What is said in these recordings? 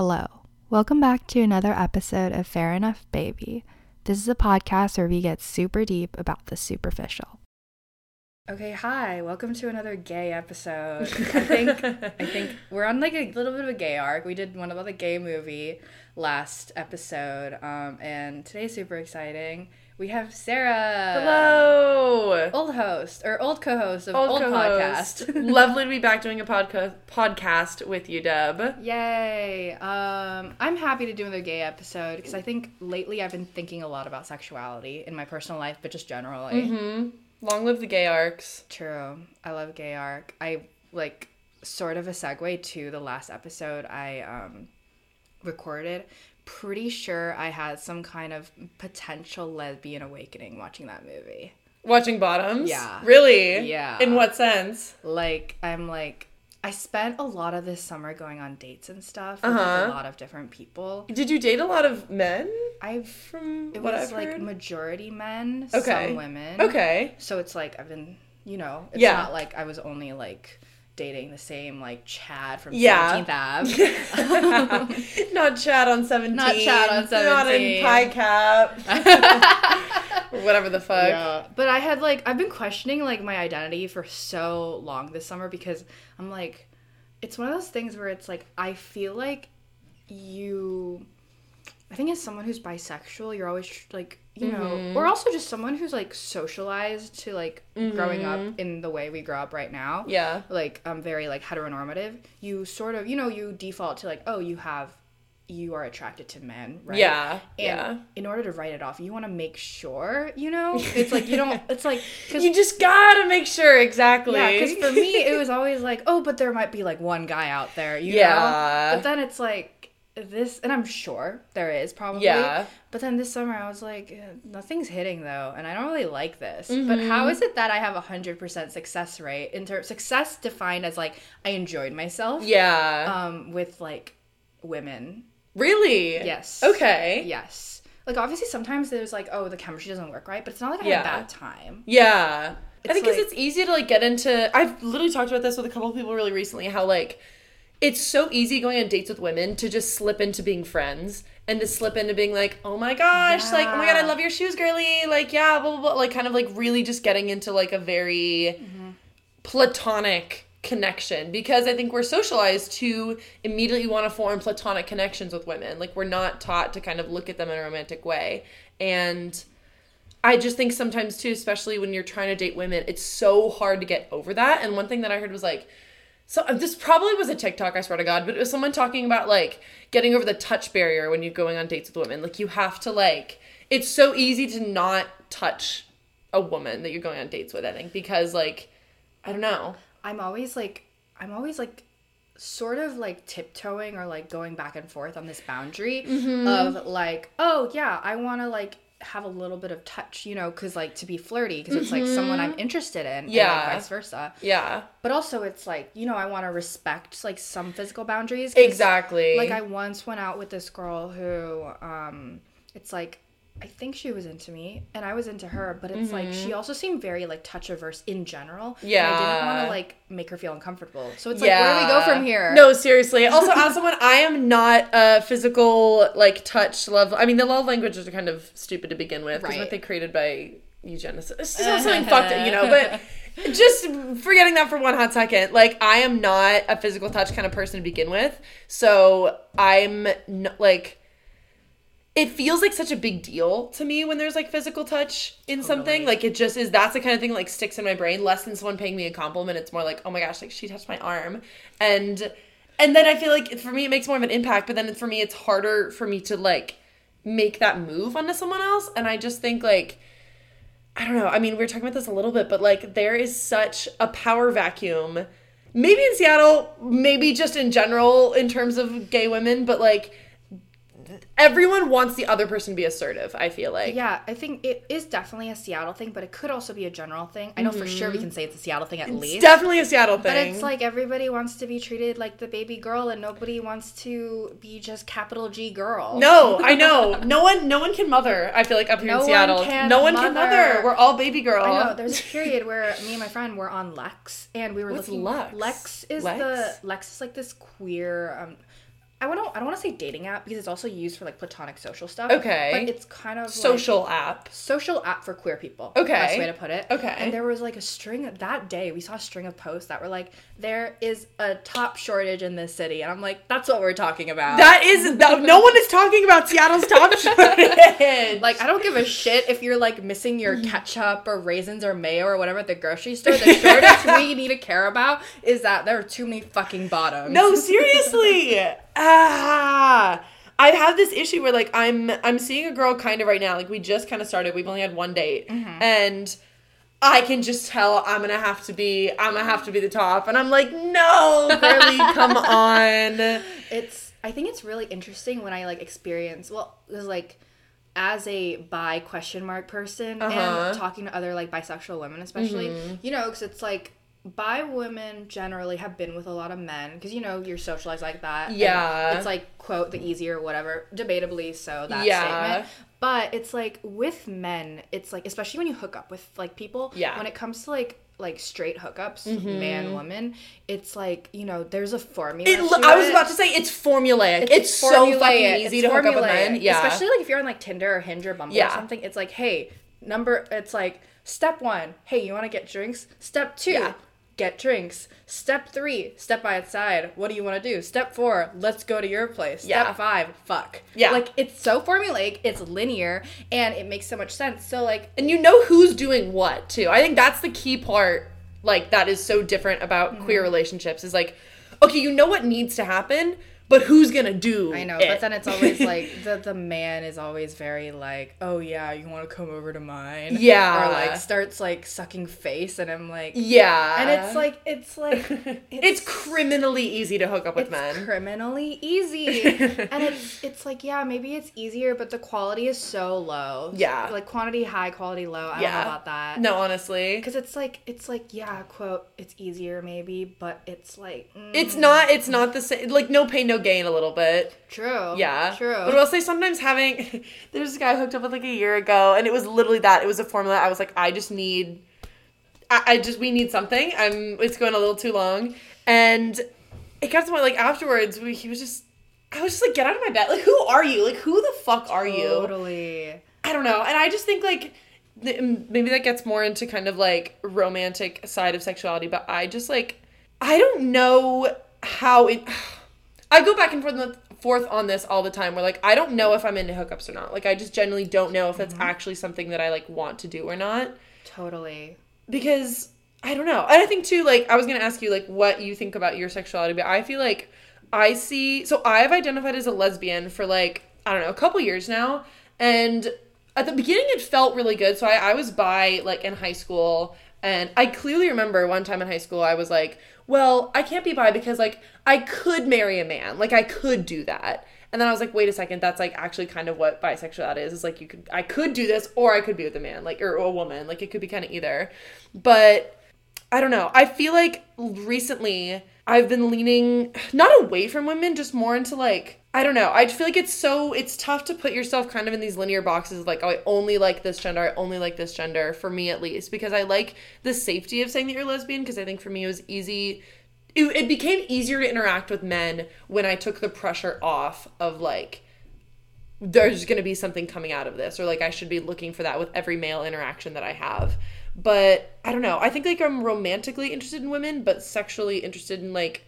Hello. Welcome back to another episode of Fair Enough Baby. This is a podcast where we get super deep about the superficial. Okay, hi. Welcome to another gay episode. I think I think we're on like a little bit of a gay arc. We did one about the gay movie last episode, um, and today's super exciting. We have Sarah. Hello. Old host or old co-host of Old old, co-host. podcast. Lovely to be back doing a podcast podcast with you, Deb. Yay! Um, I'm happy to do another gay episode because I think lately I've been thinking a lot about sexuality in my personal life, but just generally. Mm-hmm. Long live the gay arcs. True. I love gay arc. I like sort of a segue to the last episode I um recorded. Pretty sure I had some kind of potential lesbian awakening watching that movie. Watching bottoms. Yeah. Really. Yeah. In what sense? Like I'm like I spent a lot of this summer going on dates and stuff with Uh-huh. a lot of different people. Did you date a lot of men? I've From it what was I've like heard. majority men, Okay. some women. Okay. So it's like I've been, you know, it's Yeah. not like I was only like dating the same like Chad from Yeah. 17th Ave. Not Chad on seventeen. Not Chad on 17. Not in pie cap. whatever the fuck. yeah. But I had like I've been questioning like my identity for so long this summer because I'm like it's one of those things where it's like I feel like you I think as someone who's bisexual, you're always like, you know, Mm-hmm. or also just someone who's like socialized to like growing up in the way we grow up right now. Mm-hmm. Yeah. Like um very like heteronormative. You sort of, you know, you default to like, oh, you have you are attracted to men, right? Yeah. And yeah. in order to write it off, you want to make sure, you know? It's like you don't it's like cuz You just gotta make sure exactly. yeah, cuz for me it was always like, oh, but there might be like one guy out there, you know? Yeah. But then it's like this and I'm sure there is probably. Yeah. But then this summer I was like, eh, nothing's hitting though, and I don't really like this. But Mm-hmm. how is it that I have a hundred percent success rate in terms success defined as like I enjoyed myself yeah. um with like women. really? Yes. Okay. Yes. Like obviously sometimes there's like, oh, the chemistry doesn't work right, but it's not like I Yeah. had a bad time. Yeah. I It's think 'cause like- it's easy to like get into I've literally talked about this with a couple of people really recently how like it's so easy going on dates with women to just slip into being friends and to slip into being like, "Oh my gosh, like, oh my god, I love your shoes, girly." Like, yeah, blah blah blah, like kind of like really just getting into like a very mm-hmm. platonic connection because I think we're socialized to immediately want to form platonic connections with women. Like we're not taught to kind of look at them in a romantic way. And I just think sometimes too, especially when you're trying to date women, it's so hard to get over that. And one thing that I heard was like, so uh, this probably was a TikTok, I swear to God, but it was someone talking about like getting over the touch barrier when you're going on dates with women. Like you have to like, it's so easy to not touch a woman that you're going on dates with. I think because like, I don't know. I'm always like I'm always like sort of like tiptoeing or like going back and forth on this boundary Mm-hmm. of like, oh yeah, I want to like have a little bit of touch, you know, cuz like to be flirty because it's like someone I'm interested in Mm-hmm. Yeah. like vice versa. Yeah, But also it's like, you know, I want to respect like some physical boundaries. exactly. Like I once went out with this girl who um it's like I think she was into me and I was into her, but it's like she mm-hmm. also seemed very like touch averse in general. And I didn't want to like make her feel uncomfortable. So it's like where do we go from here? No, seriously. Also, as someone, I am not a physical like touch love. I mean, the love languages are kind of stupid to begin with because Right. what they created by eugenicists. It's just something fucked, up, you know. But just forgetting that for one hot second, like I am not a physical touch kind of person to begin with. So I'm n- like. It feels like such a big deal to me when there's like physical touch in something. Like it just is. That's the kind of thing that, like sticks in my brain. Less than someone paying me a compliment. It's more like, oh my gosh, like she touched my arm, and and then I feel like for me it makes more of an impact. But then for me it's harder for me to like make that move onto someone else. And I just think like I don't know. I mean, we are talking about this a little bit, but like there is such a power vacuum. Maybe in Seattle, maybe just in general in terms of gay women, but like everyone wants the other person to be assertive, I feel like. Yeah, I think it is definitely a Seattle thing, but it could also be a general thing. I know for sure we can say it's a Seattle thing at It's least. definitely a Seattle thing. But it's like everybody wants to be treated like the baby girl and nobody wants to be just capital G girl. No, I know. No one no one can mother, I feel like up here No in one Seattle. can no one can mother. mother. We're all baby girl. I know. There's a period where me and my friend were on Lex, and we were What's looking. Lex? Lex is Lex? the Lex is like this queer. Um, I don't I don't want to say dating app because it's also used for like platonic social stuff. Okay. But it's kind of like, Social app. social app for queer people. Okay. Best way to put it. Okay. And there was like a string that day we saw a string of posts that were like, there is a top shortage in this city. And I'm like, that's what we're talking about. That is no, no one is talking about Seattle's top shortage. like I don't give a shit if you're like missing your mm-hmm. ketchup or raisins or mayo or whatever at the grocery store. The shortage we need to care about is that there are too many fucking bottoms. No, seriously. Ah. I have this issue where like I'm I'm seeing a girl kind of right now. Like we just kind of started. We've only had one date, and I can just tell I'm gonna have to be I'm gonna have to be the top. And I'm like, no, girly, come on. it's I think it's really interesting when I like experience well, there's like as a bi question mark person Uh-huh. and talking to other like bisexual women especially you know because it's like bi women generally have been with a lot of men because you know you're socialized like that Yeah. it's like quote the easier whatever debatably so that Yeah. statement but it's like with men it's like especially when you hook up with like people Yeah. when it comes to like like straight hookups mm-hmm. man woman it's like you know there's a formula It, to I was it. about to say it's formulaic. It's, so formulaic. fucking easy It's to hook up with formulaic. men. Yeah. Especially like if you're on like Tinder or Hinge or Bumble Yeah. or something. It's like, hey, number it's like step one, hey, you wanna get drinks? Step two, Yeah. Get drinks. Step three, step by its side. What do you wanna do? Step four, let's go to your place. Step Yeah. five, fuck. Yeah. Like it's so formulaic, it's linear, and it makes so much sense. So like and you know who's doing what too. I think that's the key part. Like that is so different about Mm-hmm. queer relationships. Is like, okay, you know what needs to happen, but who's gonna do? I know, it? but then it's always like the the man is always very like, oh yeah, you want to come over to mine, Yeah. or like starts like sucking face, and I'm like, yeah, and it's like it's like it's, criminally easy to hook up with it's men. criminally easy, and it's it's like yeah, maybe it's easier, but the quality is so low. Yeah. like quantity high, quality low. I Yeah. don't know about that. no, honestly, because it's like it's like yeah, quote, it's easier maybe, but it's like mm, it's not. It's not the same. Like no pain, no gain. A little bit. true. Yeah, true. But I will say sometimes having there's this guy I hooked up with like a year ago, and it was literally that. It was a formula. I was like, I just need, I, I just we need something. I'm. It's going a little too long, and it got to the point like afterwards, we, he was just. I was just like, get out of my bed. Like, who are you? Like, who the fuck are you? Totally. I don't know. And I just think like maybe that gets more into kind of like romantic side of sexuality, but I just like I don't know how it I go back and forth forth on this all the time where like I don't know if I'm into hookups or not. Like I just generally don't know if that's mm-hmm. actually something that I like want to do or not Totally. because I don't know. And I think too, like I was gonna ask you like what you think about your sexuality, but I feel like I see. So I've identified as a lesbian for like I don't know a couple years now, and at the beginning it felt really good. So I, I was bi like in high school, and I clearly remember one time in high school I was like, well, I can't be bi because like I could marry a man, like I could do that. And then I was like, wait a second, that's like actually kind of what bisexuality is. Is like you could I could do this or I could be with a man, like or a woman. Like it could be kind of either. But I don't know. I feel like recently I've been leaning not away from women, just more into like I don't know. I feel like it's so it's tough to put yourself kind of in these linear boxes like oh I only like this gender, I only like this gender for me at least because I like the safety of saying that you're lesbian because I think for me it was easy it, it became easier to interact with men when I took the pressure off of like there's going to be something coming out of this or like I should be looking for that with every male interaction that I have. But I don't know. I think like I'm romantically interested in women, but sexually interested in like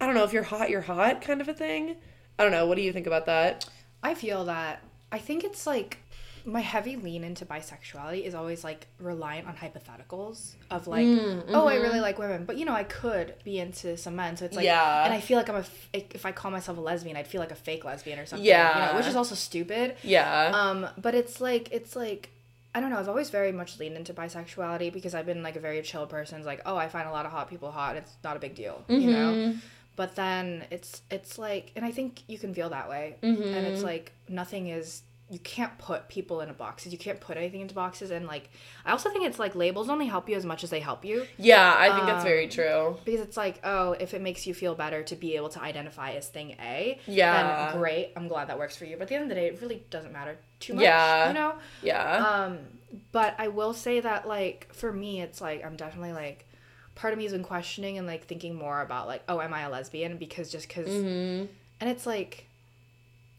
I don't know if you're hot, you're hot kind of a thing. I don't know. What do you think about that? I feel that I think it's like my heavy lean into bisexuality is always like reliant on hypotheticals of like, oh, I really like women, but you know, I could be into some men. So it's like, Yeah. and I feel like I'm a, f- if I call myself a lesbian, I'd feel like a fake lesbian or something. Yeah. You know, which is also stupid. Yeah. Um, but it's like it's like I don't know. I've always very much leaned into bisexuality because I've been like a very chill person. It's like, oh, I find a lot of hot people hot. It's not a big deal, you know. Mm-hmm. But then it's it's like, and I think you can feel that way, mm-hmm. and it's like nothing is. You can't put people into boxes. You can't put anything into boxes, and like I also think it's like labels only help you as much as they help you yeah, I think that's um, very true. because it's like, oh, if it makes you feel better to be able to identify as thing A, Yeah. then great. I'm glad that works for you. But at the end of the day, it really doesn't matter too much. Yeah. you know. Yeah. Um, but I will say that like for me, it's like I'm definitely like part of me has been questioning and like thinking more about like, oh, am I a lesbian? Because just because And it's like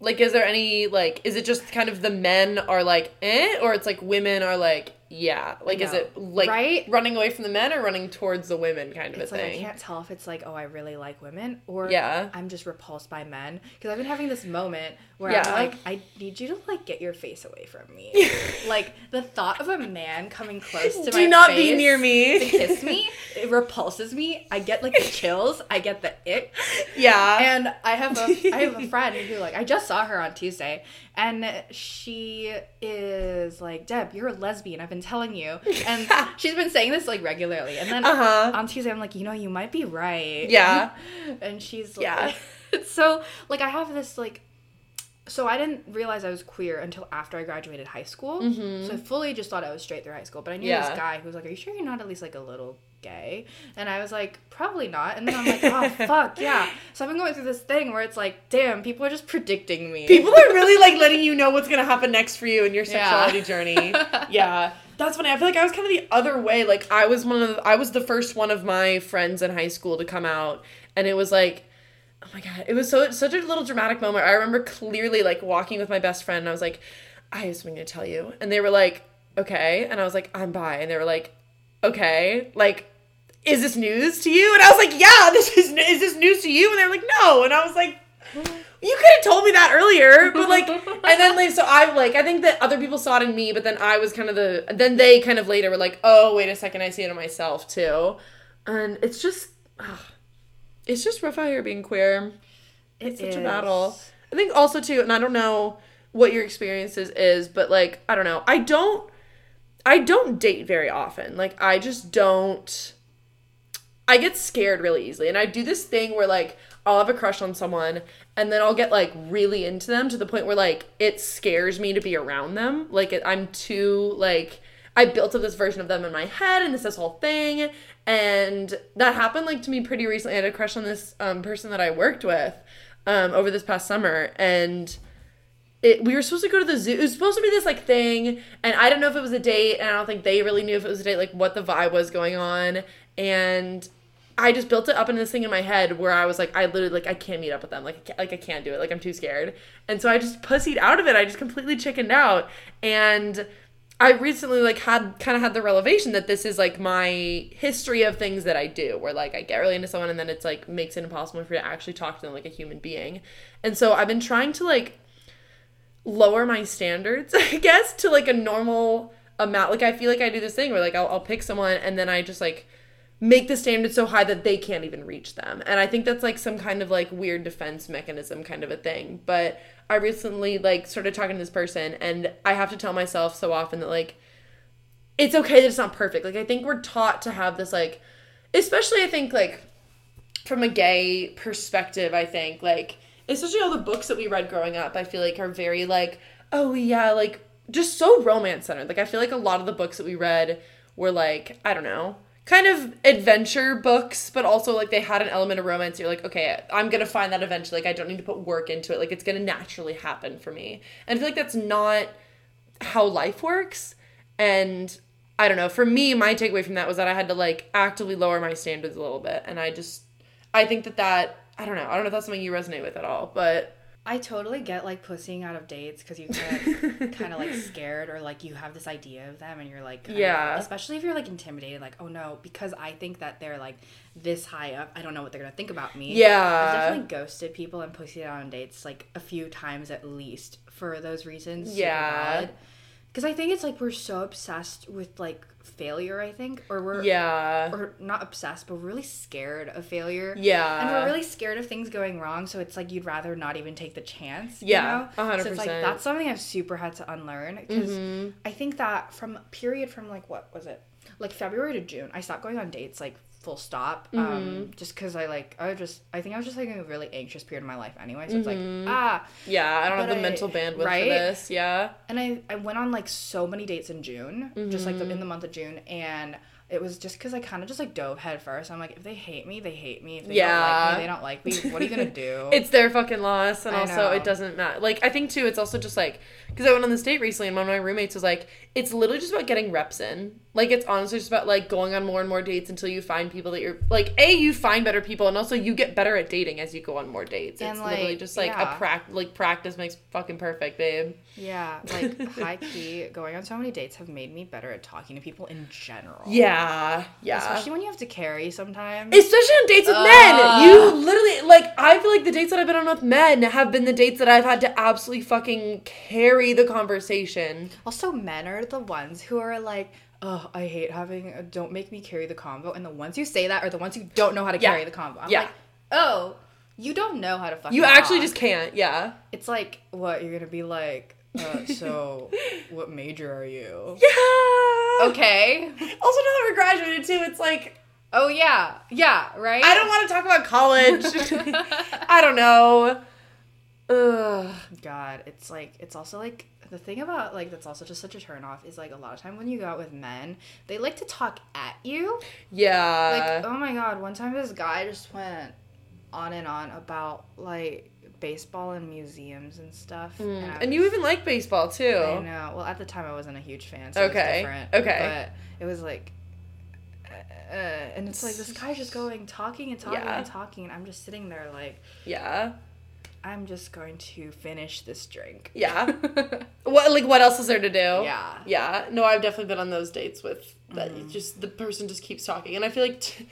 Like, is there any like? Is it just kind of the men are like eh, or it's like women are like yeah? Like, is it like Right? running away from the men or running towards the women kind of it's a like I can't tell if it's like oh I really like women or Yeah. I'm just repulsed by men because I've been having this moment where Yeah. I'm like I need you to like get your face away from me. like the thought of a man coming close to my Do not be near me. to kiss me. It repulses me. I get like the chills. I get the ick. yeah. And I have a I have a friend who like I just saw her on Tuesday and she is like, Deb, you're a lesbian, I've been telling you. And she's been saying this like regularly. And then Uh-huh. on Tuesday I'm like, you know, you might be right. Yeah. and she's like Yeah. so like I have this like so I didn't realize I was queer until after I graduated high school. So I fully just thought I was straight through high school. But I knew Mm-hmm. Yeah. this guy who was like, "Are you sure you're not at least like a little gay?" And I was like, "Probably not." And then I'm like, "Oh fuck yeah!" So I've been going through this thing where it's like, "Damn, people are just predicting me." People are really like letting you know what's gonna happen next for you in your Yeah. sexuality journey. Yeah. That's funny. I feel like I was kind of the other way. Like I was one of the, I was the first one of my friends in high school to come out and it was like oh my god, it was so such a little dramatic moment. I remember clearly like walking with my best friend and I was like I have something to tell you. And they were like, "Okay." And I was like, "I'm bi." And they were like, "Okay." Like is this news to you? And I was like, yeah, this is is this news to you? And they were like, no. And I was like, you could have told me that earlier, but like, and then like, so I like, I think that other people saw it in me, but then I was kind of the, then they kind of later were like, oh, wait a second, I see it in myself too, and it's just, ugh, it's just rough out here being queer. It's such a battle. I think also too, and I don't know what your experiences is, but like, I don't know, I don't, I don't date very often. Like, I just don't. I get scared really easily. And I do this thing where like I'll have a crush on someone and then I'll get like really into them to the point where like it scares me to be around them. Like it, I'm too like I built up this version of them in my head and this this whole thing and that happened like to me pretty recently. I had a crush on this um, person that I worked with um, over this past summer and it, we were supposed to go to the zoo. It was supposed to be this like thing, and I don't know if it was a date, and I don't think they really knew if it was a date, like what the vibe was going on. And I just built it up in this thing in my head where I was like, I literally like I can't meet up with them, like like I can't do it, like I'm too scared. And so I just pussied out of it. I just completely chickened out, and I recently like had kind of had the revelation that this is like my history of things that I do, where like I get really into someone and then it's like makes it impossible for me to actually talk to them like a human being. And so I've been trying to like lower my standards, I guess, to like a normal amount. Like I feel like I do this thing where like I'll, I'll pick someone and then I just like make the standards so high that they can't even reach them. And I think that's like some kind of like weird defense mechanism kind of a thing. But I recently like started talking to this person and I have to tell myself so often that like it's okay that it's not perfect. Like I think we're taught to have this like especially I think like from a gay perspective, I think like especially all the books that we read growing up, I feel like are very like, oh yeah, like just so romance centered. Like I feel like a lot of the books that we read were like, I don't know, kind of adventure books, but also like they had an element of romance. You're like, okay, I'm gonna find that eventually. Like I don't need to put work into it. Like it's gonna naturally happen for me. And I feel like that's not how life works. And I don't know. For me, my takeaway from that was that I had to like actively lower my standards a little bit. And I just, I think that that, I don't know. I don't know if that's something you resonate with at all, but I totally get like pussying out of dates because you get kind of like scared or like you have this idea of them and you're like, kind of- Yeah. especially if you're like intimidated, like, oh no, because I think that they're like this high up, I don't know what they're gonna think about me. I've yeah. definitely ghosted people and pussied out on dates like a few times at least for those reasons. Yeah. Because I think it's like we're so obsessed with like failure, I think, or we're Yeah. or not obsessed, but really scared of failure. Yeah. And we're really scared of things going wrong, so it's like you'd rather not even take the chance. Yeah, you a know? hundred So it's like percent. that's something I've super had to unlearn because Mm-hmm. I think that from period from like what was it, like February to June, I stopped going on dates like full stop, Mm-hmm. um, just because I like I just I think I was just like in a really anxious period of my life anyway. So it's Mm-hmm. like ah, Yeah. I don't have the I- mental bandwidth right? for this. Yeah. and I, I went on like so many dates in June, just like the, Mm-hmm. in the month of June, and it was just because I kind of just like dove head first. I'm like, if they hate me, they hate me. If they Yeah. don't like me, they don't like me. What are you gonna do? It's their fucking loss, and I also know. it doesn't matter. Like I think too, it's also just like because I went on this date recently, and one of my roommates was like, "It's literally just about getting reps in. Like it's honestly just about like going on more and more dates until you find people that you're like. A, you find better people, and also you get better at dating as you go on more dates. And, it's literally like, just like yeah. a prac like practice makes fucking perfect, babe. yeah, like high key, going on so many dates have made me better at talking to people in general. Yeah, yeah. Especially when you have to carry sometimes. Especially on dates with men. You literally like I feel like the dates that I've been on with men have been the dates that I've had to absolutely fucking carry the conversation. Also, men are the ones who are like, oh, I hate having, a, don't make me carry the convo. And the ones who say that are the ones who don't know how to Yeah. carry the convo. I'm Yeah. like, oh, you don't know how to fucking You actually talk. just can't, yeah. It's like, what, you're gonna be like, uh, so what major are you? Yeah. Okay. Also, now that we're graduated too, it's like Oh, yeah. Yeah, right? I don't want to talk about college. I don't know. Ugh. God, it's like it's also like the thing about like that's also just such a turn off is like a lot of time when you go out with men, they like to talk at you. Yeah. Like, oh my god, one time this guy just went on and on about like baseball and museums and stuff. Mm. I and you even like baseball too. I know. Well, at the time I wasn't a huge fan, so Okay, it was different. okay. But it was like uh, and it's like this guy's just going talking and talking Yeah. and talking and I'm just sitting there like Yeah. I'm just going to finish this drink. Yeah. What like what else is there to do? Yeah. Yeah. No, I've definitely been on those dates with that Mm-hmm. just the person just keeps talking and I feel like t-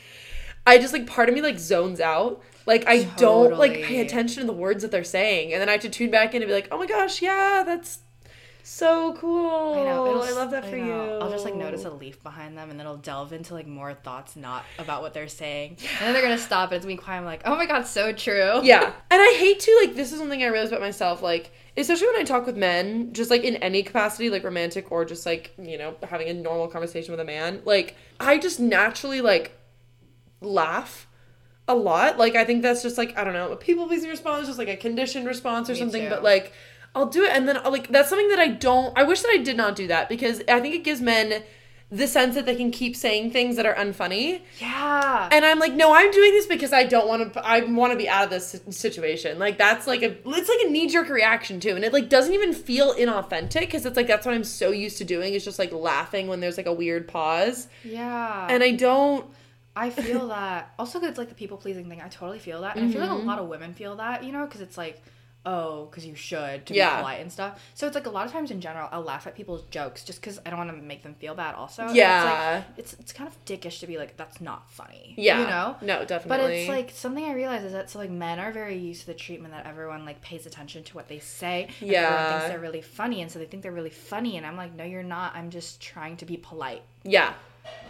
I just like part of me like zones out. Like I don't like pay attention to the words that they're saying and then I have to tune back in and be like, "Oh my gosh, yeah, that's so cool. I know. I love that for you." I'll just like notice a leaf behind them, and then I'll delve into like more thoughts not about what they're saying. And then they're gonna stop, and it's gonna quiet. I'm like, oh my god, so true. Yeah. And I hate to like this is something I realized about myself, like, especially when I talk with men, just like in any capacity, like romantic or just like, you know, having a normal conversation with a man, like I just naturally like laugh a lot. Like I think that's just like, I don't know, a people pleasing response, just like a conditioned response or Me something. too. But like I'll do it and then like that's something that I don't I wish that I did not do that because I think it gives men the sense that they can keep saying things that are unfunny. Yeah. And I'm like, no, I'm doing this because I don't want to. I want to be out of this situation. Like that's like a, it's like a knee jerk reaction too, and it like doesn't even feel inauthentic because it's like that's what I'm so used to doing is just like laughing when there's like a weird pause, yeah. and I don't. I feel that. Also, it's like the people pleasing thing. I totally feel that, and I feel like a Mm-hmm. lot of women feel that, you know, because it's like, oh, because you should to Yeah. be polite and stuff. So it's like a lot of times in general, I'll laugh at people's jokes just because I don't want to make them feel bad. Also, Yeah. It's, like, it's it's kind of dickish to be like, that's not funny. Yeah, You know. no, definitely. But it's like something I realize is that so like men are very used to the treatment that everyone like pays attention to what they say. And everyone Yeah. thinks they're really funny, and so they think they're really funny, and I'm like, no, you're not. I'm just trying to be polite. yeah,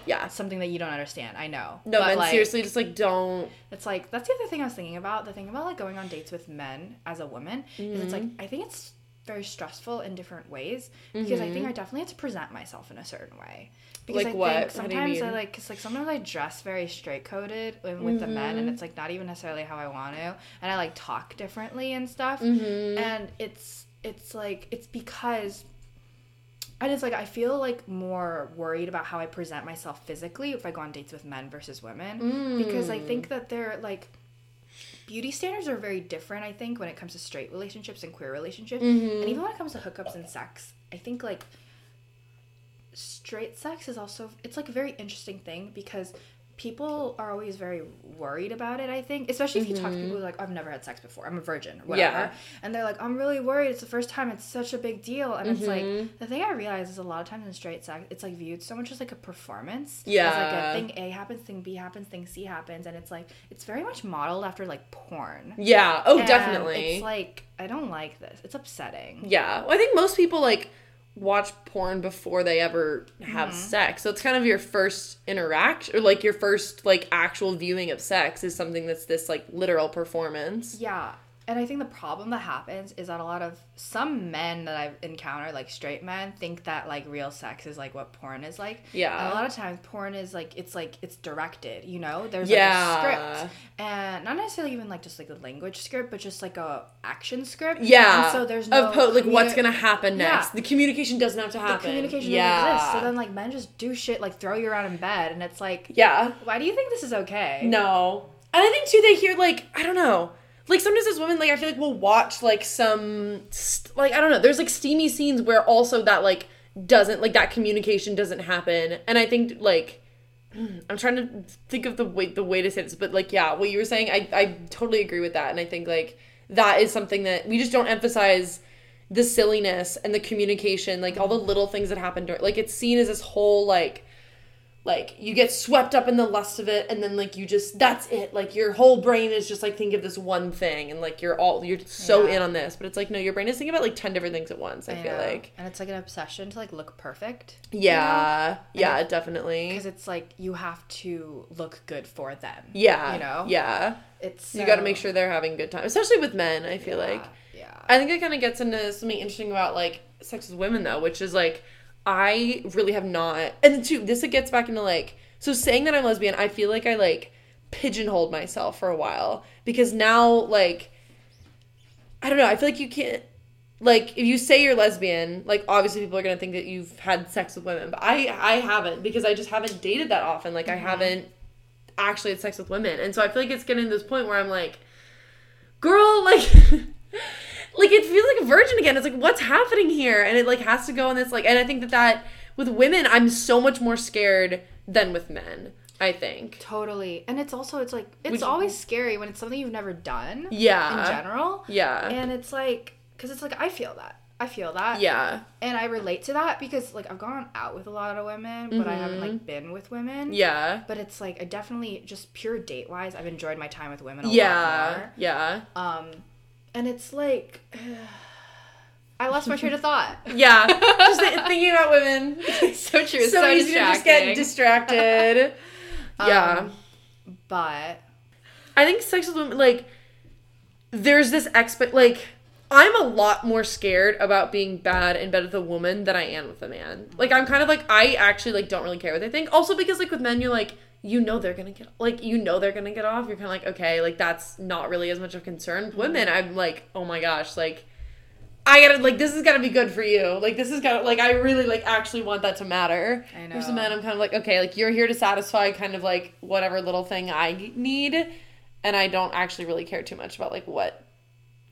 yeah. Something that you don't understand. I know. No, But, men, like, seriously, just like don't. It's like that's the other thing I was thinking about. The thing about like going on dates with men as a woman is it's like Mm-hmm. I think it's very stressful in different ways because I think Mm-hmm. I definitely have to present myself in a certain way. Because Like I what? think sometimes I like because like sometimes I dress very straight coded with, with the men Mm-hmm. and it's like not even necessarily how I want to and I like talk differently and stuff Mm-hmm. and it's it's like it's because and it's like I feel like more worried about how I present myself physically if I go on dates with men versus women because I Mm. think that they're like beauty standards are very different I think when it comes to straight relationships and queer relationships Mm-hmm. and even when it comes to hookups and sex I think like straight sex is also it's like a very interesting thing because people are always very worried about it i think especially if you talk to people who are like i've never had sex before i'm a virgin or whatever Mm-hmm. Yeah. and they're like i'm really worried it's the first time it's such a big deal and it's Mm-hmm. like the thing i realize is a lot of times in straight sex it's like viewed so much as like a performance Yeah. it's like a thing a happens thing b happens thing c happens and it's like it's very much modeled after like porn Yeah. Oh, And definitely. it's like i don't like this it's upsetting Yeah. Well, I think most people like watch porn before they ever have Mm-hmm. sex. So it's kind of your first interaction or like your first like actual viewing of sex is something that's this like literal performance. Yeah. And I think the problem that happens is that a lot of some men that I've encountered, like straight men, think that like real sex is like what porn is like. Yeah. And a lot of times porn is like it's like it's directed, you know? There's Yeah. like a script. And not necessarily even like just like a language script, but just like a action script. Yeah. And so there's no of po- like what's gonna happen Yeah. next. The communication doesn't have to happen. the communication yeah. doesn't exist. So then like men just do shit like throw you around in bed and it's like yeah. why do you think this is okay? No. And I think too they hear like I don't know. Like sometimes as women like I feel like we'll watch like some st- like I don't know. There's like steamy scenes where also that like doesn't like that communication doesn't happen. And I think like I'm trying to think of the way the way to say this, but like yeah, what you were saying, I I totally agree with that, and I think like that is something that we just don't emphasize the silliness and the communication, like all the little things that happen during, like it's seen as this whole like like you get swept up in the lust of it and then like you just that's it like your whole brain is just like think of this one thing and like you're all you're so Yeah. in on this but it's like no your brain is thinking about like 10 different things at once i, feel know. like and it's like an obsession to like look perfect. yeah yeah it- definitely because it's like you have to look good for them. yeah you know? yeah it's you got to make sure they're having a good time especially with men i feel like yeah. I think it kind of gets into something interesting about like sex with women though, which is like I really have not. And too, this it gets back into like so saying that I'm lesbian. I feel like I like pigeonholed myself for a while because now like I don't know. I feel like you can't like if you say you're lesbian, like obviously people are gonna think that you've had sex with women, but I I haven't because I just haven't dated that often. Like I mm-hmm. haven't actually had sex with women, and so I feel like it's getting to this point where I'm like, girl, like. like it feels like a virgin again. It's like what's happening here, and it like has to go on this like. And I think that that with women, I'm so much more scared than with men. I think. Totally. And it's also it's like it's Would you- always scary when it's something you've never done Yeah. in general. Yeah. And it's like cuz it's like I feel that. I feel that. yeah. And I relate to that because like I've gone out with a lot of women, but I haven't like been with women. Mm-hmm. Yeah. But it's like I definitely just pure date wise, I've enjoyed my time with women a Yeah. Yeah. lot more. Um and it's like I lost my train of thought. Yeah. just thinking about women. so true. so, So, easy to just get distracted. yeah. Um, but I think sex with women, like, there's this expect, like, I'm a lot more scared about being bad in bed with a woman than I am with a man. Like, I'm kind of like, I actually, like, don't really care what they think. Also, because, like, with men, you're like, you know they're gonna get, like, you know they're gonna get off. You're kind of like, okay, like, that's not really as much of a concern. With women, I'm like, oh my gosh, like, I gotta, like, this is gotta be good for you. Like, this is gotta, like, I really, like, actually want that to matter. I know. men, I'm kind of like, okay, like, you're here to satisfy kind of, like, whatever little thing I need and I don't actually really care too much about like what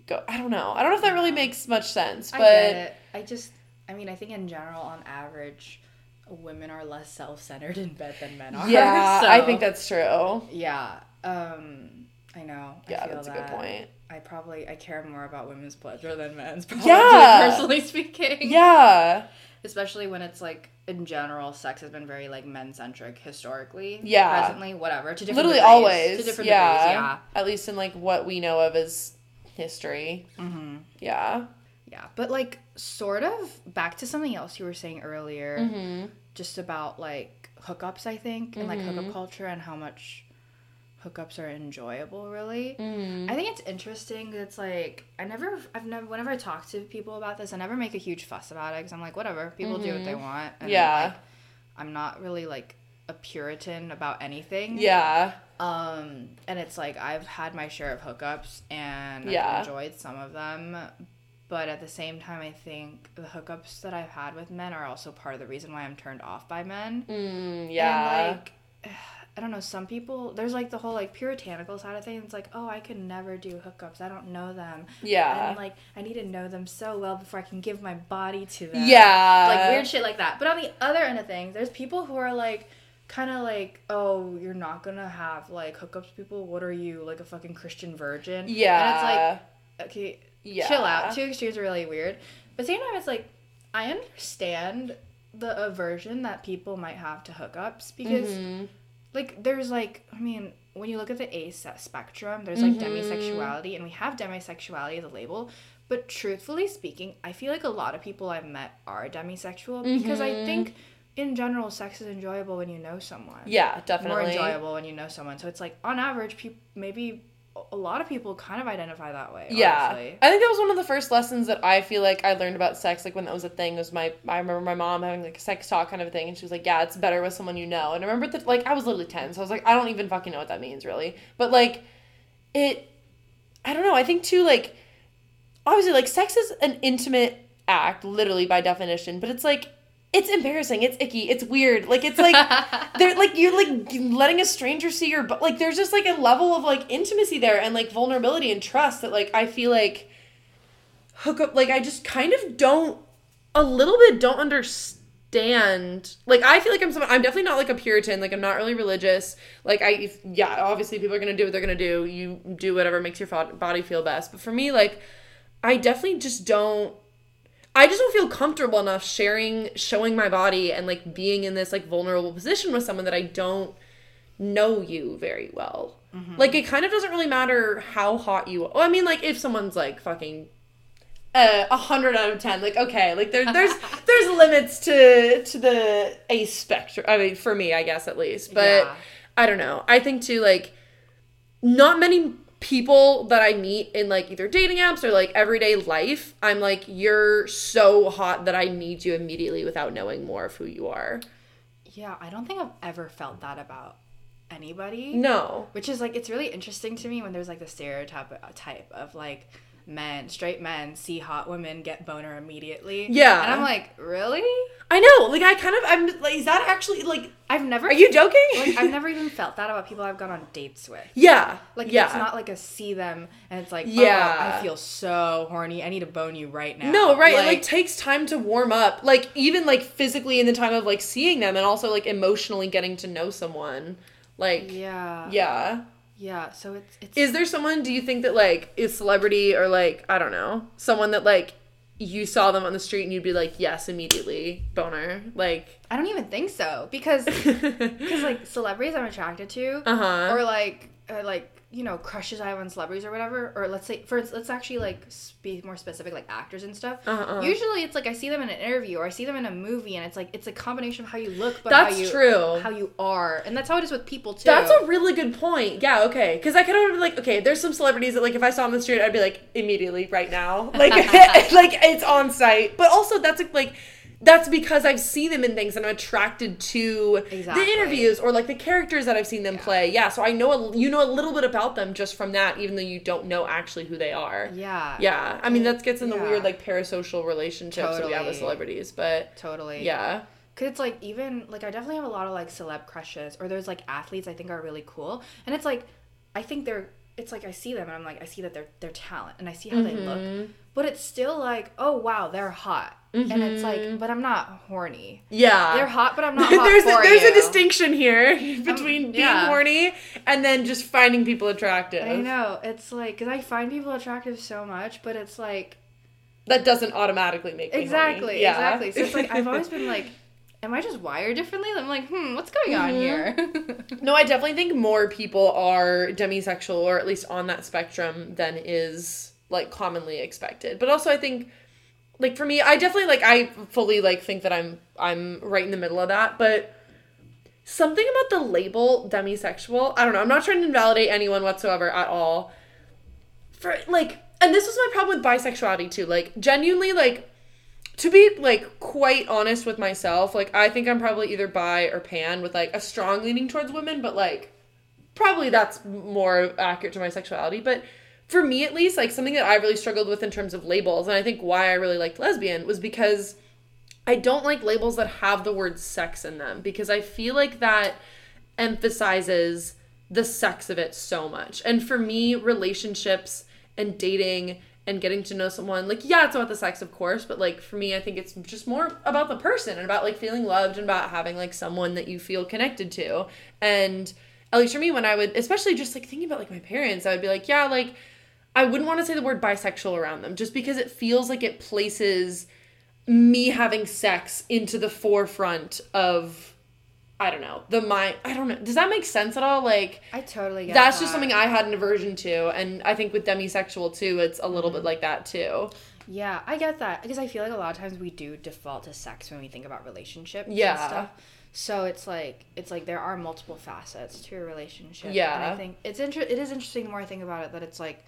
go. I don't know. I don't know if that really makes much sense, I but get it. I just, I mean, I think in general, on average, women are less self-centered in bed than men are. yeah, So, I think that's true. Yeah. Um, I know. I Yeah, feel that's a good point. I probably I care more about women's pleasure than men's. Probably, Yeah. personally speaking. Yeah, Especially when it's like in general, sex has been very like men centric historically. Yeah. Presently, whatever. To different literally degrees. always. To different yeah. degrees. Yeah. at least in like what we know of as history. Mm-hmm. Yeah. Yeah, but like sort of back to something else you were saying earlier, Mm-hmm. just about like hookups, I think, and like hookup culture and how much hookups are enjoyable. Really, Mm-hmm. I think it's interesting It's like I never, I've never, whenever I talk to people about this, I never make a huge fuss about it because I'm like, whatever, people do what they want. And, Mm-hmm. Yeah. like, I'm not really like a Puritan about anything. Yeah. Um, and it's like I've had my share of hookups and Yeah. I've enjoyed some of them. But at the same time, I think the hookups that I've had with men are also part of the reason why I'm turned off by men. Mm, yeah. And like, I don't know, some people, there's like the whole like puritanical side of things. It's like, oh, I could never do hookups. I don't know them. yeah. And like, I need to know them so well before I can give my body to them. yeah. Like weird shit like that. But on the other end of things, there's people who are like, kind of like, oh, you're not gonna have like hookups, people. What are you, like a fucking Christian virgin? Yeah. And it's like, okay, Yeah. chill out. Two extremes are really weird. But same time, it's like, I understand the aversion that people might have to hookups because, Mm-hmm. like, there's like, I mean, when you look at the ace spectrum, there's like Mm-hmm. demisexuality, and we have demisexuality as a label. But truthfully speaking, I feel like a lot of people I've met are demisexual because I Mm-hmm. think, in general, sex is enjoyable when you know someone. Yeah, definitely. More enjoyable when you know someone. So it's like, on average, people maybe a lot of people kind of identify that way. Yeah, honestly. I think that was one of the first lessons that I feel like I learned about sex. Like when that was a thing, was my I remember my mom having like a sex talk kind of a thing, and she was like, "Yeah, it's better with someone you know." And I remember that like I was literally ten, so I was like, I don't even fucking know what that means really. But like, it, I don't know. I think too like, obviously like sex is an intimate act, literally by definition, but it's like. It's embarrassing. It's icky. It's weird. Like it's like they're like you're like letting a stranger see your but like there's just like a level of like intimacy there and like vulnerability and trust that like I feel like hook up like I just kind of don't a little bit don't understand like I feel like I'm some I'm definitely not like a puritan like I'm not really religious like I if, yeah obviously people are gonna do what they're gonna do you do whatever makes your body feel best but for me like I definitely just don't I just don't feel comfortable enough sharing, showing my body and like being in this like vulnerable position with someone that I don't know you very well. Like it kind of doesn't really matter how hot you. Well, I mean, like if someone's like fucking uh, a hundred out of ten, like okay, like there, there's there's limits to to the a spectrum. I mean, for me, I guess at least, but Yeah. I don't know. I think too like not many people that I meet in like either dating apps or like everyday life, I'm like, you're so hot that I need you immediately without knowing more of who you are. Yeah, I don't think I've ever felt that about anybody. No. Which is like it's really interesting to me when there's like the stereotype uh, type of like men, straight men see hot women get boner immediately. Yeah. And I'm like, really? I know. Like I kind of I'm like is that actually like I've never are you joking? like I've never even felt that about people I've gone on dates with. yeah. Like yeah. it's not like a see them and it's like, Yeah. yeah, I feel so horny. I need to bone you right now. No, right. it like takes time to warm up. Like even like physically in the time of like seeing them and also like emotionally getting to know someone. Like yeah, yeah. Yeah. So it's it's Is there someone do you think that like is celebrity or like I don't know, someone that like you saw them on the street and you'd be like, "Yes, immediately, boner." Like I don't even think so because because like celebrities I'm attracted to, Uh-huh. or like or like you know crushes I have on celebrities or whatever, or let's say for let's actually like be more specific, like actors and stuff. Uh-uh. Usually it's like I see them in an interview or I see them in a movie, and it's like it's a combination of how you look, but That's how you true. how you are, and that's how it is with people too. That's a really good point. Yeah, okay. Because I kind of be like, okay, there's some celebrities that like if I saw them on the street, I'd be like immediately right now, like like it's on site. But also that's like that's because I've seen them in things and I'm attracted to Exactly. the interviews or like the characters that I've seen them play. Yeah, so I know a, you know a little bit about them just from that, even though you don't know actually who they are. yeah, Yeah, I mean that gets in the Yeah. weird like parasocial relationships that we have with celebrities, but totally. yeah, Cause it's like even like I definitely have a lot of like celeb crushes or there's like athletes I think are really cool and it's like I think they're it's like I see them and I'm like I see that they're they're talent and I see how they Mm-hmm. look but it's still like oh wow they're hot and it's Mm-hmm. like but I'm not horny yeah, they're hot but I'm not there's a, there's you. a distinction here between being yeah. horny and then just finding people attractive. I know it's like because I find people attractive so much but it's like That doesn't automatically make me exactly. Yeah. exactly so it's like I've always been like am I just wired differently I'm like hmm what's going on Mm-hmm. here no, I definitely think more people are demisexual or at least on that spectrum than is like commonly expected. But also I think like for me, I definitely like I fully like think that I'm I'm right in the middle of that, but something about the label demisexual, I don't know, I'm not trying to invalidate anyone whatsoever at all. For like and this was my problem with bisexuality too. Like genuinely like to be like quite honest with myself, like I think I'm probably either bi or pan with like a strong leaning towards women, but like probably that's more accurate to my sexuality. But for me at least, like something that I really struggled with in terms of labels, and I think why I really liked lesbian was because I don't like labels that have the word sex in them because I feel like that emphasizes the sex of it so much. And for me, relationships and dating and getting to know someone, like, yeah, it's about the sex, of course, but like for me, I think it's just more about the person and about like feeling loved and about having like someone that you feel connected to. And at least for me, when I would, especially just like thinking about like my parents, I would be like, yeah, like, I wouldn't want to say the word bisexual around them just because it feels like it places me having sex into the forefront of I don't know the mind I don't know does that make sense at all like I totally get that's that. just something I had an aversion to and I think with demisexual too it's a little bit like that too Yeah, I get that because I feel like a lot of times we do default to sex when we think about relationships. Yeah. And stuff. So it's like it's like there are multiple facets to a relationship. And Yeah. I think it's inter- it is interesting the more I think about it that it's like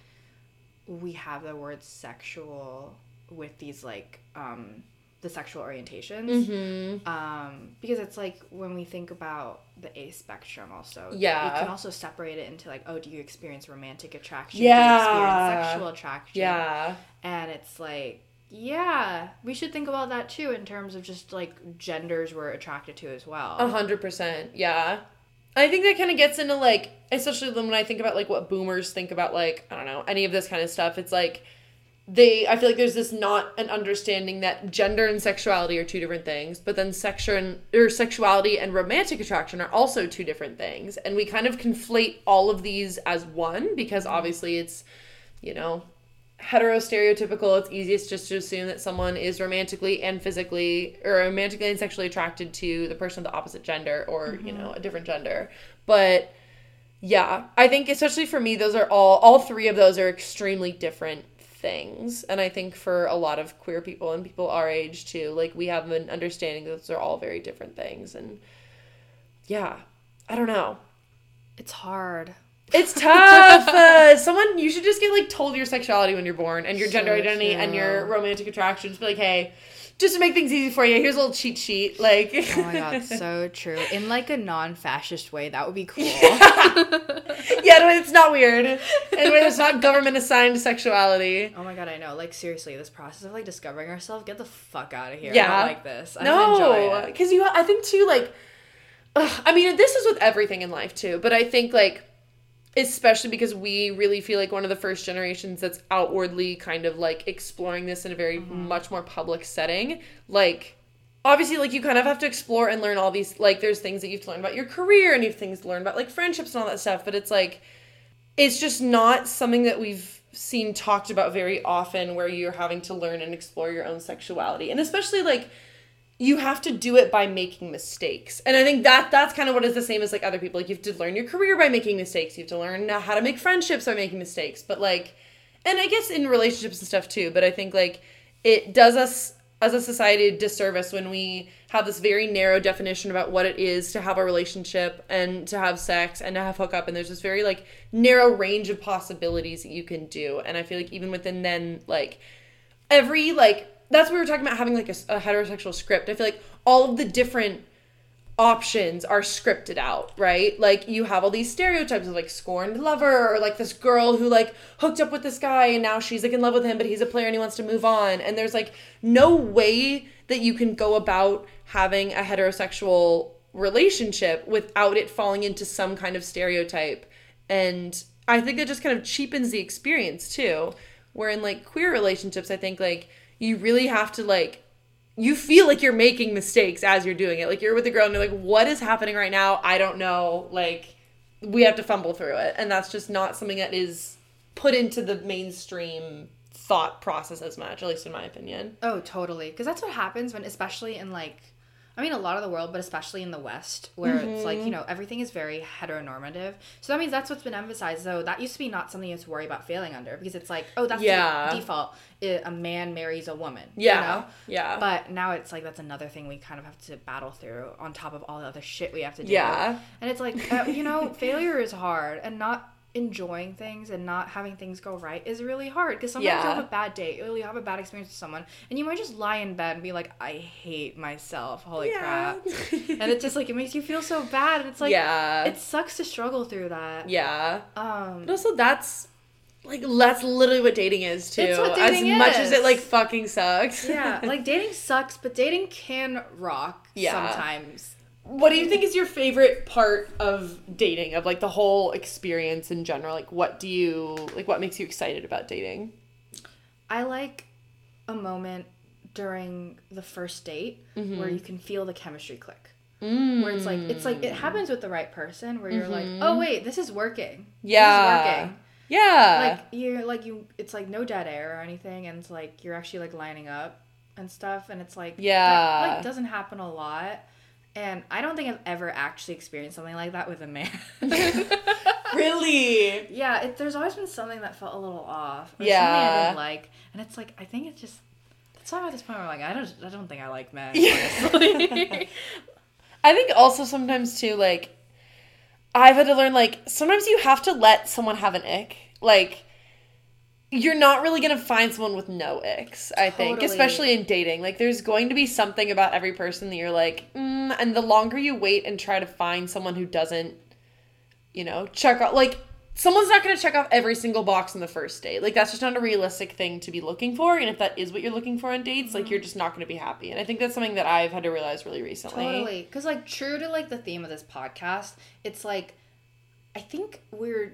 we have the word sexual with these like um the sexual orientations. Mm-hmm. Um, because it's like when we think about the A spectrum, also, Yeah. you can also separate it into like, oh, do you experience romantic attraction? Do you experience Yeah. sexual attraction? Yeah. And it's like, yeah, we should think about that too in terms of just like genders we're attracted to as well. A hundred percent. Yeah. I think that kind of gets into like, especially when I think about like what boomers think about like, I don't know, any of this kind of stuff. It's like they, I feel like there's this not an understanding that gender and sexuality are two different things, but then sexual and, or sexuality and romantic attraction are also two different things. And we kind of conflate all of these as one because mm-hmm. obviously it's, you know, heterostereotypical. It's easiest just to assume that someone is romantically and physically or romantically and sexually attracted to the person of the opposite gender or you mm-hmm. know a different gender. But yeah i think especially for me those are all all three of those are extremely different things and i think for a lot of queer people and people our age too like we have an understanding that those are all very different things and yeah i don't know It's hard. it's tough. Uh, someone you should just get like told your sexuality when you're born and your gender identity and your romantic attractions. Be like, hey, just to make things easy for you, here's a little cheat sheet. Like, Oh my god, so true. In like a non-fascist way, that would be cool. yeah, no, it's not weird. And it's not government assigned sexuality. Oh my god, I know. Like seriously, this process of like discovering ourselves, get the fuck out of here. I Yeah. don't like this. I No, because you. I think too. Like, ugh, I mean, this is with everything in life too. But I think like, especially because we really feel like one of the first generations that's outwardly kind of like exploring this in a very mm-hmm. much more public setting. Like, obviously, like you kind of have to explore and learn all these. Like, there's things that you have learned about your career and you have things learned about like friendships and all that stuff. But it's like, it's just not something that we've seen talked about very often where you're having to learn and explore your own sexuality and especially like you have to do it by making mistakes. And i think that that's kind of what is the same as like other people. Like you have to learn your career by making mistakes. You have to learn how to make friendships by making mistakes. But like and i guess in relationships and stuff too but i think like it does us as a society a disservice when we have this very narrow definition about what it is to have a relationship and to have sex and to have hookup and there's this very like narrow range of possibilities that you can do. And i feel like even within then like every like that's what we were talking about having like a, a heterosexual script i feel like all of the different options are scripted out, right? Like you have all these stereotypes of like scorned lover or like this girl who like hooked up with this guy and now she's like in love with him but he's a player and he wants to move on and there's like no way that you can go about having a heterosexual relationship without it falling into some kind of stereotype and I think it just kind of cheapens the experience too. Where in like queer relationships, I think like you really have to like you feel like you're making mistakes as you're doing it. Like you're with a girl and you're like, what is happening right now? I don't know. Like we have to fumble through it. And that's just not something that is put into the mainstream thought process as much, at least in my opinion. Oh, totally. Because that's what happens when, especially in like, I mean, a lot of the world, but especially in the West, where it's like, you know, everything is very heteronormative. So that means that's what's been emphasized, though. That used to be not something you have to worry about failing under because it's like, oh, that's Yeah. the default. A man marries a woman. Yeah. You know? Yeah. But now it's like that's another thing we kind of have to battle through on top of all the other shit we have to do. Yeah. And it's like, uh, you know, failure is hard and not enjoying things and not having things go right is really hard because sometimes Yeah. you have a bad day or you have a bad experience with someone and you might just lie in bed and be like, I hate myself. Holy crap. and it's just like, it makes you feel so bad. And it's like, yeah. it sucks to struggle through that. yeah. Um, But also that's like that's literally what dating is too. Dating as much as it like fucking sucks. yeah, like dating sucks, but dating can rock Yeah. sometimes. What do you think is your favorite part of dating, of like the whole experience in general? Like, what do you like? What makes you excited about dating? I like a moment during the first date where you mm-hmm. can feel the chemistry click. Where it's like it's like it mm. happens with the right person where you're like, oh mm-hmm. wait, this is working. Yeah. This is working. Yeah. Like you're like you it's like no dead air or anything and it's like you're actually like lining up and stuff and it's like that, Yeah. like doesn't happen a lot. And I don't think I've ever actually experienced something like that with a man. really? Yeah, it, there's always been something that felt a little off. Or something I Yeah. didn't like, and it's like I think it's just. Why I'm at this point where like I don't I don't think I like men. Honestly. I think also sometimes too, like, I've had to learn, like, sometimes you have to let someone have an ick. Like, you're not really gonna find someone with no icks, I think, especially in dating. Like, there's going to be something about every person that you're like, mm, and the longer you wait and try to find someone who doesn't, you know, check out, like, someone's not gonna check off every single box on the first date. Like, that's just not a realistic thing to be looking for. And if that is what you're looking for on dates, like, you're just not gonna be happy. And I think that's something that I've had to realize really recently. Totally. Because, like, true to, like, the theme of this podcast, it's like, I think we're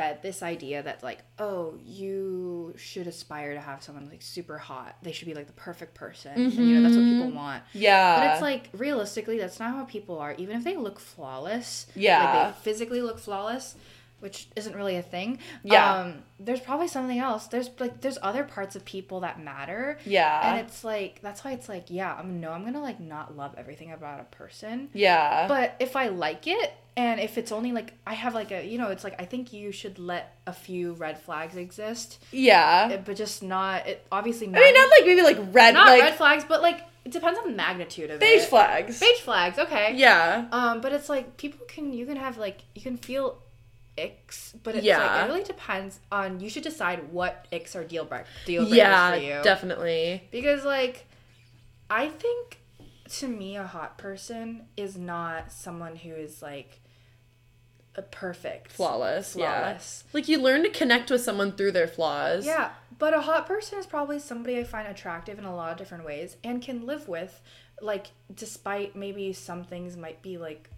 fed this idea that, like, oh, you should aspire to have someone, like, super hot. They should be, like, the perfect person. And, you know, that's what people mm-hmm. want. Yeah. But it's like, realistically, that's not how people are. Even if they look flawless, Yeah. like, they physically look flawless. Which isn't really a thing. Yeah. Um, there's probably something else. There's like there's other parts of people that matter. Yeah. And it's like that's why it's like yeah I'm no I'm gonna like not love everything about a person yeah. but if I like it and if it's only like I have like a you know it's like I think you should let a few red flags exist yeah. eh, but just not it obviously I mean, not like maybe like red, not like red flags but like it depends on the magnitude of beige it flags. beige flags okay Yeah. um but it's like people can you can have like you can feel icks but it's Yeah. like it really depends on you should decide what icks are deal break deal breakers Yeah, for you definitely. because like i think to me a hot person is not someone who is like a perfect Flawless. flawless Yeah. Like you learn to connect with someone through their flaws. yeah but a hot person is probably somebody i find attractive in a lot of different ways and can live with like despite maybe some things might be like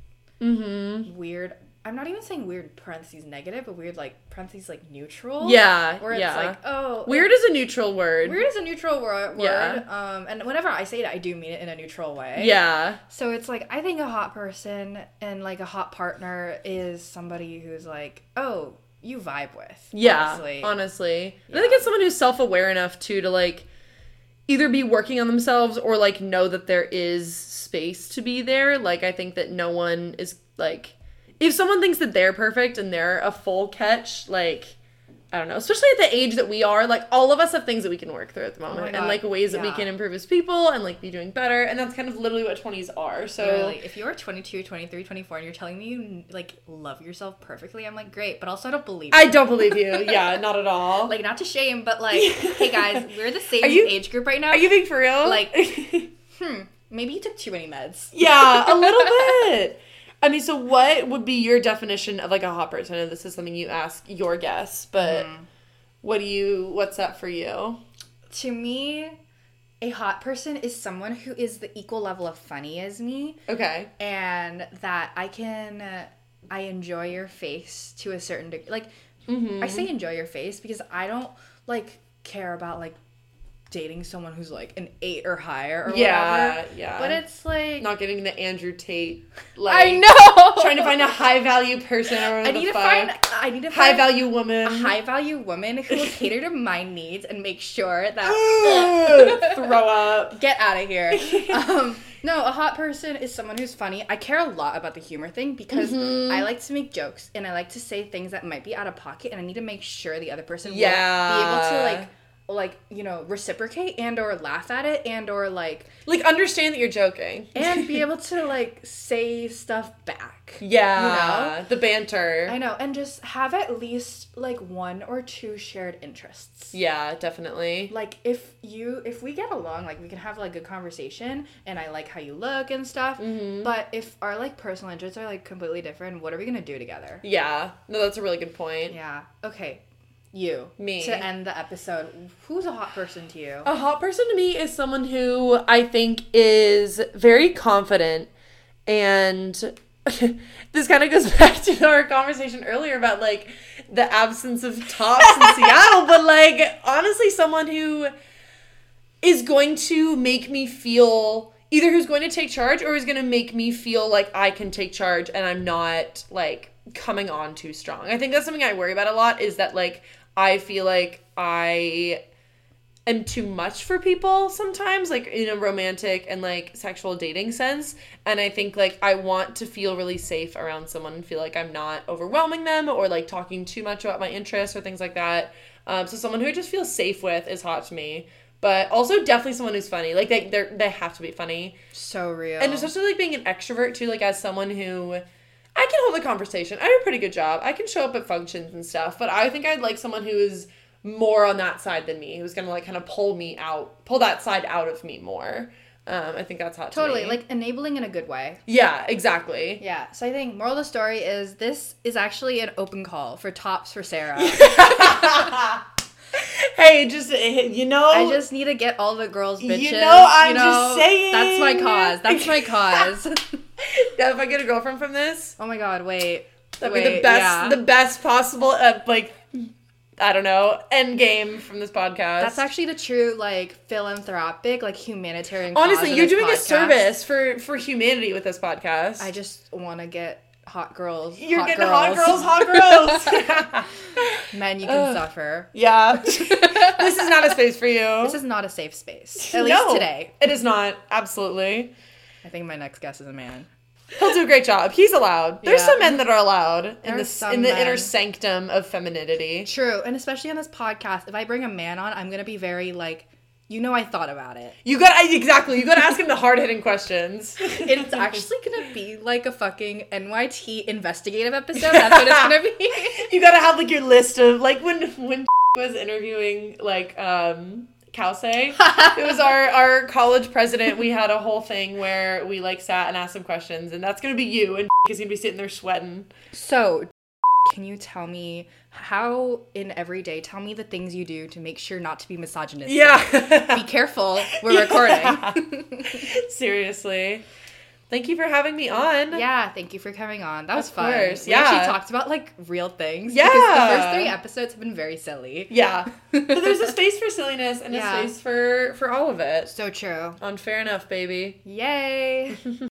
Mm-hmm. weird i'm not even saying weird parentheses negative but weird like parentheses like neutral Yeah. where it's yeah. like oh Weird is a neutral word. weird is a neutral word, word Yeah. um and whenever i say it i do mean it in a neutral way Yeah. So it's like I think a hot person and like a hot partner is somebody who's like, oh, you vibe with. Yeah. honestly. Honestly. And I Yeah. think it's someone who's self aware enough too to like either be working on themselves or like know that there is space to be there. Like I think that no one is like if someone thinks that they're perfect and they're a full catch, like I don't know, especially at the age that we are, like all of us have things that we can work through at the moment Oh and like ways that we can improve as people and like be doing better. And that's kind of literally what 20s are. So Literally, if you're 22, 23, 24 and you're telling me you like love yourself perfectly, I'm like, great, but also I don't believe you. I don't believe you. Yeah, not at all. Like, not to shame, but like, hey guys, we're the same you- age group right now. are you being for real? Like- hmm, maybe you took too many meds. Yeah, a little bit. I mean, so what would be your definition of like a hot person? I know this is something you ask your guests, but Mm-hmm. what do you? What's that for you? To me, a hot person is someone who is the equal level of funny as me. Okay. and that I can uh, I enjoy your face to a certain degree. Like Mm-hmm. I say enjoy your face because I don't like care about like dating someone who's like an eight or higher or Yeah, whatever. yeah. But it's like Not getting the Andrew Tate. Like, I know Trying to find a high value person. Or I need to fuck. find I need to high value woman. a high value woman who will cater to my needs and make sure that Throw up. get out of here. um, no, a hot person is someone who's funny. I care a lot about the humor thing because Mm-hmm. I like to make jokes and I like to say things that might be out of pocket, and I need to make sure the other person will Yeah. be able to like, like you know, reciprocate and or laugh at it and or like Like understand that you're joking. and be able to like say stuff back. Yeah. The banter. I know, and just have at least like one or two shared interests. yeah, definitely. like if you if we get along like we can have like good conversation and i like how you look and stuff Mm-hmm. but if our like personal interests are like completely different what are we gonna do together Yeah. No, that's a really good point. yeah okay you Me. to end the episode who's a hot person to you A hot person to me is someone who I think is very confident and this kind of goes back to our conversation earlier about like the absence of tops in Seattle, but like honestly someone who is going to make me feel either who's going to take charge or is going to make me feel like I can take charge and I'm not like coming on too strong. I think that's something I worry about a lot is that like I feel like I am too much for people sometimes like in a romantic and like sexual dating sense. And i think like i want to feel really safe around someone and feel like i'm not overwhelming them or like talking too much about my interests or things like that. Um, so someone who I just feel safe with is hot to me. But also definitely someone who's funny. Like they they they have to be funny. So real. and especially like being an extrovert too like as someone who i can hold a conversation i do a pretty good job i can show up at functions and stuff but i think i'd like someone who is more on that side than me who's gonna like kind of pull me out pull that side out of me more um i think that's hot to totally me. like enabling in a good way. yeah exactly Yeah. So I think moral of the story is this is actually an open call for tops for Sarah. hey just you know I just need to get all the girls bitches. You know, I'm just saying. That's my cause. That's my cause. yeah, if i get a girlfriend from this oh my god, wait. that'd wait, be the best yeah. the best possible uh, like i don't know end game from this podcast That's actually the true like philanthropic, like humanitarian. Honestly, you're doing a service for for humanity with this podcast. I just want to get hot girls. you're hot getting girls. hot girls, hot girls. Men, you can suffer. yeah, this is not a space for you. This is not a safe space. At least today. It is not. Absolutely, I think my next guest is a man. he'll do a great job. He's allowed. There's Yeah. some men that are allowed in this in the inner sanctum of femininity. True, and especially on this podcast, if I bring a man on, I'm gonna be very like, you know, I thought about it. You got I- exactly. You got to ask him the hard hitting questions. It's actually gonna be like a fucking NYT investigative episode. That's what it's gonna be. you got to have like your list of like when when was interviewing like um Kelsey. it was our our college president. We had a whole thing where we like sat and asked some questions, and that's gonna be you, and is gonna be sitting there sweating. So, can you tell me how in every day? Tell me the things you do to make sure not to be misogynistic. Yeah. Be careful. We're recording. Seriously. Thank you for having me on. yeah. Thank you for coming on. That was Of fun. course, We yeah. actually talked about like real things. Because the first three episodes have been very silly. Yeah. But there's a space for silliness and Yeah. a space for for all of it. So true. On fair enough, baby. Yay.